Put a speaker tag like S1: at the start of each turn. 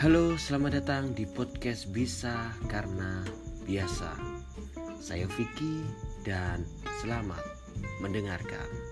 S1: Halo, selamat datang di podcast Bisa Karena Biasa. Saya Vicky dan selamat mendengarkan.